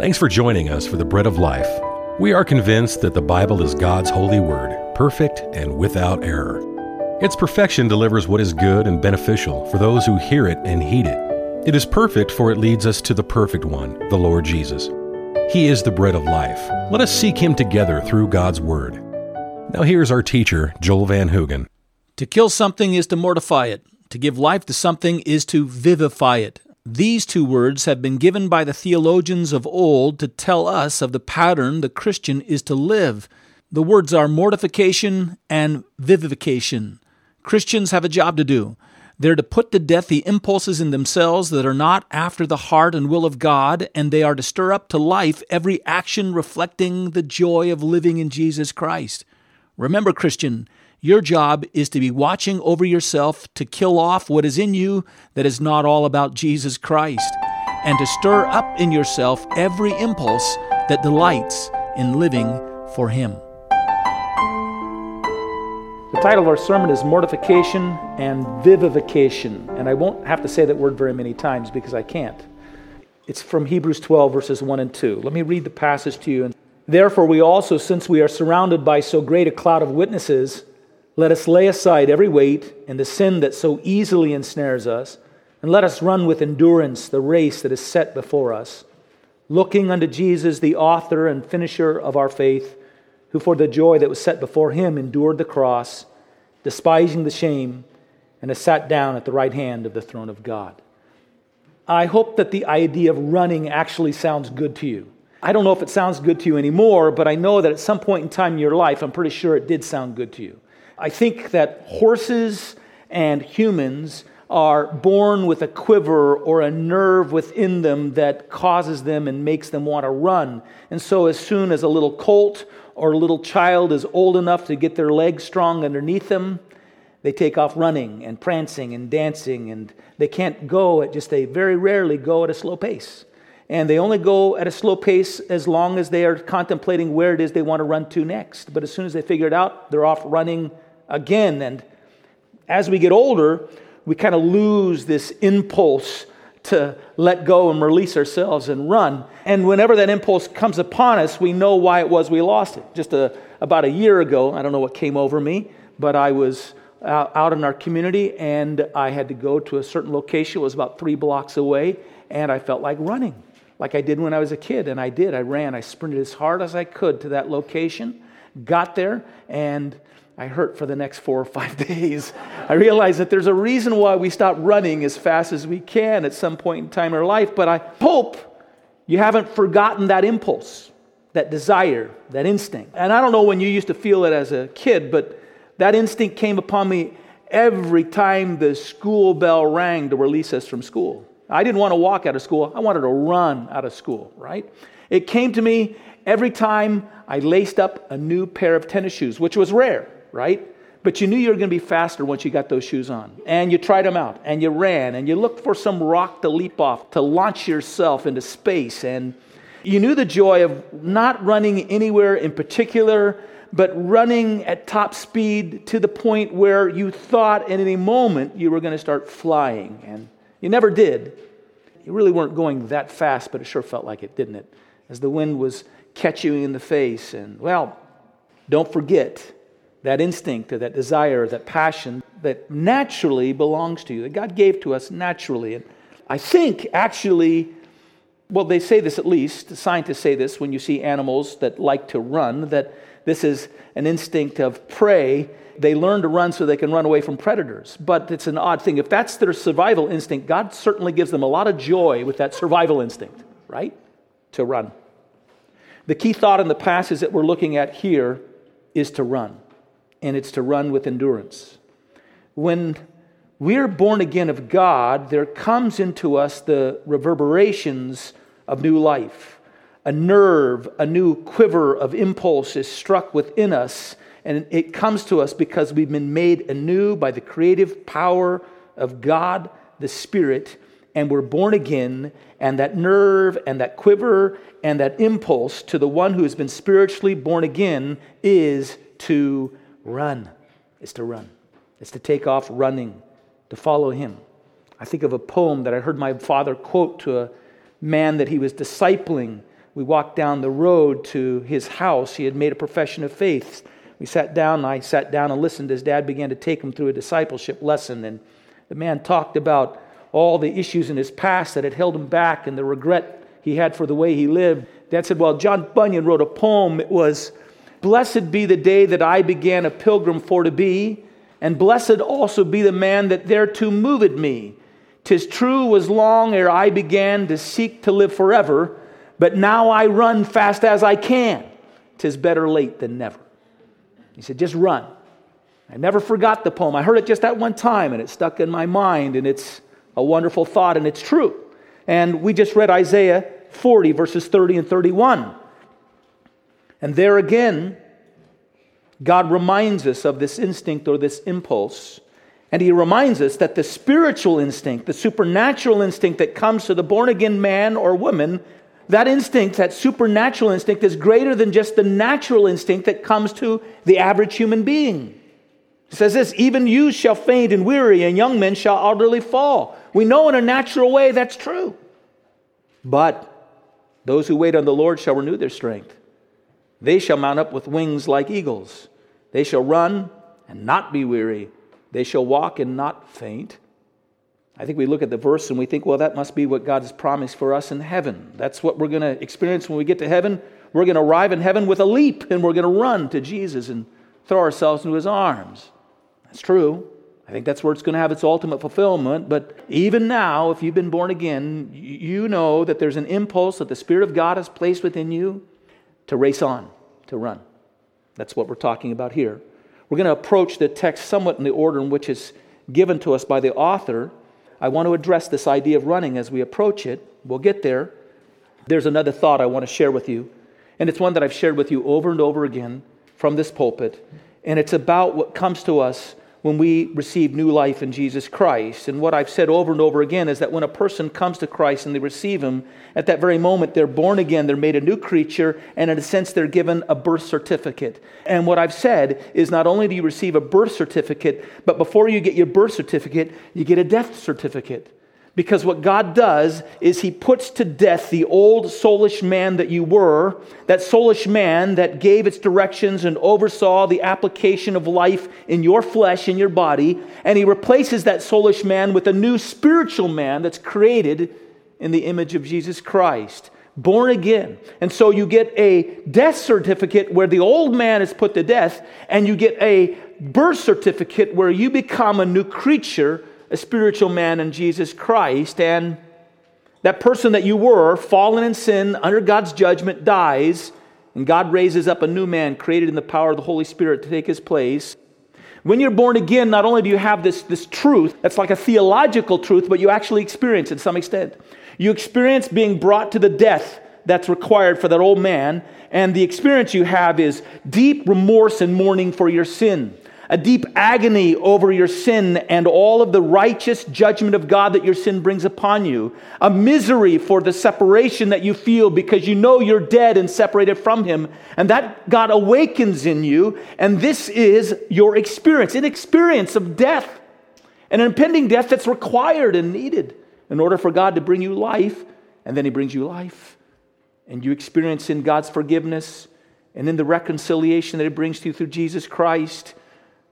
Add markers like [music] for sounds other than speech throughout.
Thanks for joining us for the Bread of Life. We are convinced that the Bible is God's holy word, perfect and without error. Its perfection delivers what is good and beneficial for those who hear it and heed it. It is perfect, for it leads us to the perfect one, the Lord Jesus. He is the bread of life. Let us seek him together through God's word. Now, here's our teacher, Joel Van Hoogen. To kill something is to mortify it. To give life to something is to vivify it. These two words have been given by the theologians of old to tell us of the pattern the Christian is to live. The words are mortification and vivification. Christians have a job to do. They're to put to death the impulses in themselves that are not after the heart and will of God, and they are to stir up to life every action reflecting the joy of living in Jesus Christ. Remember, Christian, your job is to be watching over yourself to kill off what is in you that is not all about Jesus Christ, and to stir up in yourself every impulse that delights in living for Him. The title of our sermon is Mortification and Vivification, and I won't have to say that word very many times because I can't. It's from Hebrews 12, verses 1 and 2. Let me read the passage to you. Therefore, we also, since we are surrounded by so great a cloud of witnesses, let us lay aside every weight and the sin that so easily ensnares us, and let us run with endurance the race that is set before us, looking unto Jesus, the author and finisher of our faith, who for the joy that was set before him endured the cross, despising the shame, and has sat down at the right hand of the throne of God. I hope that the idea of running actually sounds good to you. I don't know if it sounds good to you anymore, but I know that at some point in time in your life, I'm pretty sure it did sound good to you. I think that horses and humans are born with a quiver or a nerve within them that causes them and makes them want to run. And so, as soon as a little colt or a little child is old enough to get their legs strong underneath them, they take off running and prancing and dancing, and they can't go at just, they very rarely go at a slow pace. And they only go at a slow pace as long as they are contemplating where it is they want to run to next. But as soon as they figure it out, they're off running again. And as we get older, we kind of lose this impulse to let go and release ourselves and run. And whenever that impulse comes upon us, we know why it was we lost it. Just a, about a year ago, I don't know what came over me, but I was out, out in our community and I had to go to a certain location. It was about three blocks away, and I felt like running, like I did when I was a kid. And I did. I ran. I sprinted as hard as I could to that location, got there, and I hurt for the next four or five [laughs] days. I realize that there's a reason why we stop running as fast as we can at some point in time in our life, but I hope you haven't forgotten that impulse, that desire, that instinct. And I don't know when you used to feel it as a kid, but that instinct came upon me every time the school bell rang to release us from school. I didn't want to walk out of school, I wanted to run out of school, right? It came to me every time I laced up a new pair of tennis shoes, which was rare right? But you knew you were going to be faster once you got those shoes on. And you tried them out, and you ran, and you looked for some rock to leap off, to launch yourself into space. And you knew the joy of not running anywhere in particular, but running at top speed to the point where you thought in any moment you were going to start flying. And you never did. You really weren't going that fast, but it sure felt like it, didn't it? As the wind was catching you in the face. And, well, don't forget that instinct or that desire, or that passion that naturally belongs to you, that God gave to us naturally. And I think actually, well, they say this at least, scientists say this when you see animals that like to run, that this is an instinct of prey. They learn to run so they can run away from predators. But it's an odd thing. If that's their survival instinct, God certainly gives them a lot of joy with that survival instinct, right? To run. The key thought in the passage that we're looking at here is to run and it's to run with endurance. When we're born again of God, there comes into us the reverberations of new life. A nerve, a new quiver of impulse is struck within us, and it comes to us because we've been made anew by the creative power of God, the Spirit, and we're born again, and that nerve and that quiver and that impulse to the one who has been spiritually born again is to Run is to run, it's to take off running, to follow him. I think of a poem that I heard my father quote to a man that he was discipling we walked down the road to his house. He had made a profession of faith. We sat down, I sat down and listened as dad began to take him through a discipleship lesson. And the man talked about all the issues in his past that had held him back and the regret he had for the way he lived. Dad said, Well, John Bunyan wrote a poem. It was, Blessed be the day that I began a pilgrim for to be, and blessed also be the man that thereto moved me. Tis true was long ere I began to seek to live forever, but now I run fast as I can. Tis better late than never. He said, Just run. I never forgot the poem. I heard it just that one time, and it stuck in my mind, and it's a wonderful thought, and it's true. And we just read Isaiah 40, verses 30 and 31. And there again, God reminds us of this instinct or this impulse. And he reminds us that the spiritual instinct, the supernatural instinct that comes to the born again man or woman, that instinct, that supernatural instinct, is greater than just the natural instinct that comes to the average human being. He says this even youth shall faint and weary, and young men shall utterly fall. We know in a natural way that's true. But those who wait on the Lord shall renew their strength. They shall mount up with wings like eagles. They shall run and not be weary. They shall walk and not faint. I think we look at the verse and we think, well, that must be what God has promised for us in heaven. That's what we're going to experience when we get to heaven. We're going to arrive in heaven with a leap and we're going to run to Jesus and throw ourselves into his arms. That's true. I think that's where it's going to have its ultimate fulfillment. But even now, if you've been born again, you know that there's an impulse that the Spirit of God has placed within you to race on, to run. That's what we're talking about here. We're going to approach the text somewhat in the order in which it's given to us by the author. I want to address this idea of running as we approach it. We'll get there. There's another thought I want to share with you, and it's one that I've shared with you over and over again from this pulpit, and it's about what comes to us when we receive new life in Jesus Christ. And what I've said over and over again is that when a person comes to Christ and they receive Him, at that very moment they're born again, they're made a new creature, and in a sense they're given a birth certificate. And what I've said is not only do you receive a birth certificate, but before you get your birth certificate, you get a death certificate. Because what God does is He puts to death the old soulish man that you were, that soulish man that gave its directions and oversaw the application of life in your flesh, in your body, and He replaces that soulish man with a new spiritual man that's created in the image of Jesus Christ, born again. And so you get a death certificate where the old man is put to death, and you get a birth certificate where you become a new creature a spiritual man in Jesus Christ, and that person that you were, fallen in sin, under God's judgment, dies, and God raises up a new man created in the power of the Holy Spirit to take his place. When you're born again, not only do you have this, this truth, that's like a theological truth, but you actually experience it to some extent. You experience being brought to the death that's required for that old man, and the experience you have is deep remorse and mourning for your sin a deep agony over your sin and all of the righteous judgment of God that your sin brings upon you, a misery for the separation that you feel because you know you're dead and separated from Him, and that God awakens in you, and this is your experience an experience of death, an impending death that's required and needed in order for God to bring you life, and then He brings you life, and you experience in God's forgiveness and in the reconciliation that He brings to you through Jesus Christ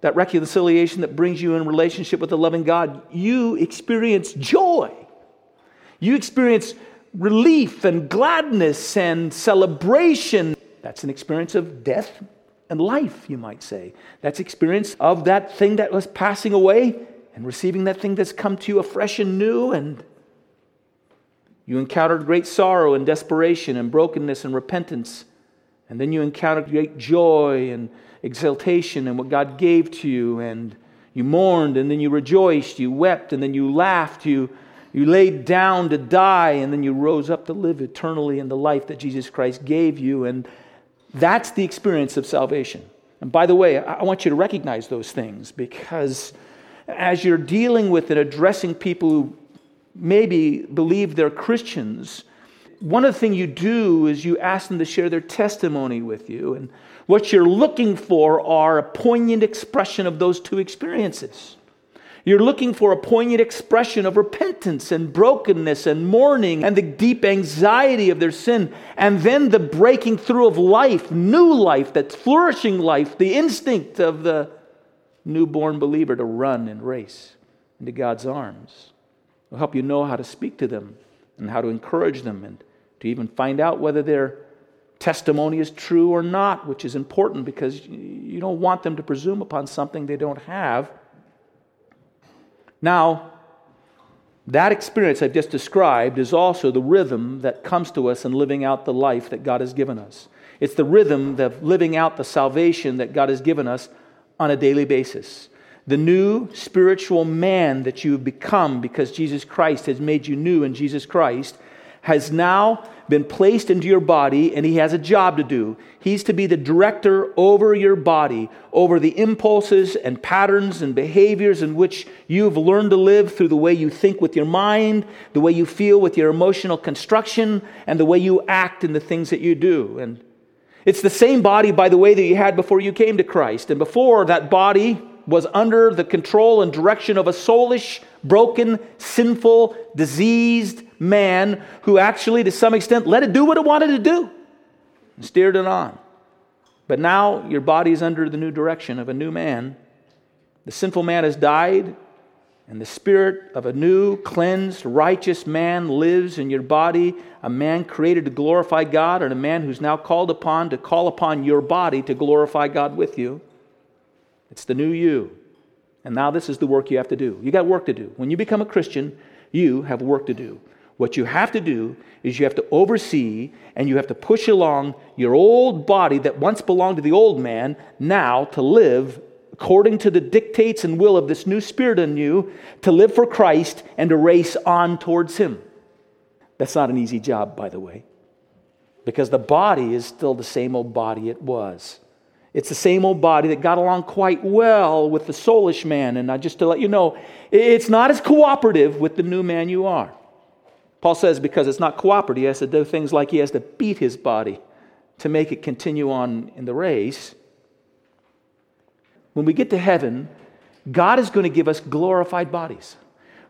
that reconciliation that brings you in relationship with the loving God, you experience joy. You experience relief and gladness and celebration. That's an experience of death and life, you might say. That's experience of that thing that was passing away and receiving that thing that's come to you afresh and new and you encountered great sorrow and desperation and brokenness and repentance. And then you encountered great joy and exaltation and what God gave to you, and you mourned, and then you rejoiced, you wept, and then you laughed, you, you laid down to die, and then you rose up to live eternally in the life that Jesus Christ gave you. And that's the experience of salvation. And by the way, I want you to recognize those things because as you're dealing with and addressing people who maybe believe they're Christians, one of the things you do is you ask them to share their testimony with you. And what you're looking for are a poignant expression of those two experiences. You're looking for a poignant expression of repentance and brokenness and mourning and the deep anxiety of their sin, and then the breaking through of life, new life, that's flourishing life, the instinct of the newborn believer to run and race into God's arms. It'll help you know how to speak to them and how to encourage them and to even find out whether their testimony is true or not, which is important because you don't want them to presume upon something they don't have. Now, that experience I've just described is also the rhythm that comes to us in living out the life that God has given us. It's the rhythm of living out the salvation that God has given us on a daily basis. The new spiritual man that you have become because Jesus Christ has made you new in Jesus Christ has now been placed into your body and he has a job to do. He's to be the director over your body, over the impulses and patterns and behaviors in which you've learned to live through the way you think with your mind, the way you feel with your emotional construction, and the way you act in the things that you do. And it's the same body, by the way, that you had before you came to Christ. And before that body was under the control and direction of a soulish, broken, sinful, diseased, man who actually, to some extent, let it do what it wanted to do and steered it on. But now your body is under the new direction of a new man. The sinful man has died, and the spirit of a new, cleansed, righteous man lives in your body, a man created to glorify God, and a man who's now called upon to call upon your body to glorify God with you. It's the new you. And now this is the work you have to do. You got work to do. When you become a Christian, you have work to do. What you have to do is you have to oversee and you have to push along your old body that once belonged to the old man now to live according to the dictates and will of this new spirit in you, to live for Christ and to race on towards Him. That's not an easy job, by the way, because the body is still the same old body it was. It's the same old body that got along quite well with the soulish man. And I, just to let you know, it's not as cooperative with the new man you are. Paul says because it's not cooperative, he has to do things like he has to beat his body to make it continue on in the race. When we get to heaven, God is going to give us glorified bodies.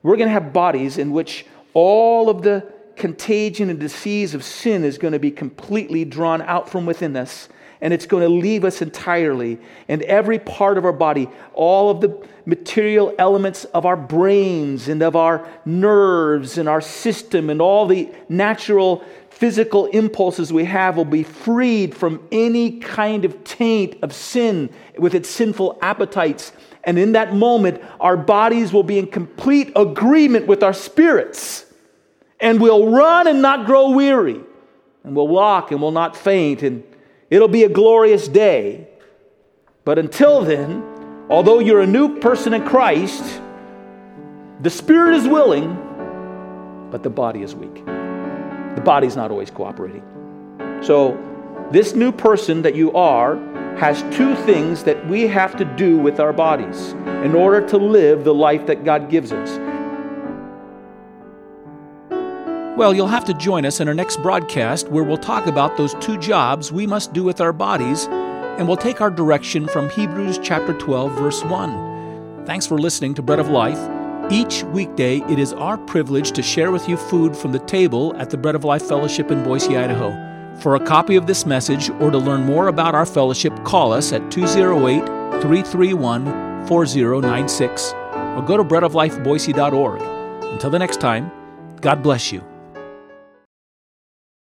We're going to have bodies in which all of the contagion and disease of sin is going to be completely drawn out from within us and it's going to leave us entirely. And every part of our body, all of the material elements of our brains and of our nerves and our system and all the natural physical impulses we have will be freed from any kind of taint of sin with its sinful appetites. And in that moment, our bodies will be in complete agreement with our spirits. And we'll run and not grow weary. And we'll walk and we'll not faint. And It'll be a glorious day. But until then, although you're a new person in Christ, the spirit is willing, but the body is weak. The body's not always cooperating. So, this new person that you are has two things that we have to do with our bodies in order to live the life that God gives us. Well, you'll have to join us in our next broadcast where we'll talk about those two jobs we must do with our bodies, and we'll take our direction from Hebrews chapter 12, verse 1. Thanks for listening to Bread of Life. Each weekday, it is our privilege to share with you food from the table at the Bread of Life Fellowship in Boise, Idaho. For a copy of this message or to learn more about our fellowship, call us at 208 331 4096 or go to breadoflifeboise.org. Until the next time, God bless you.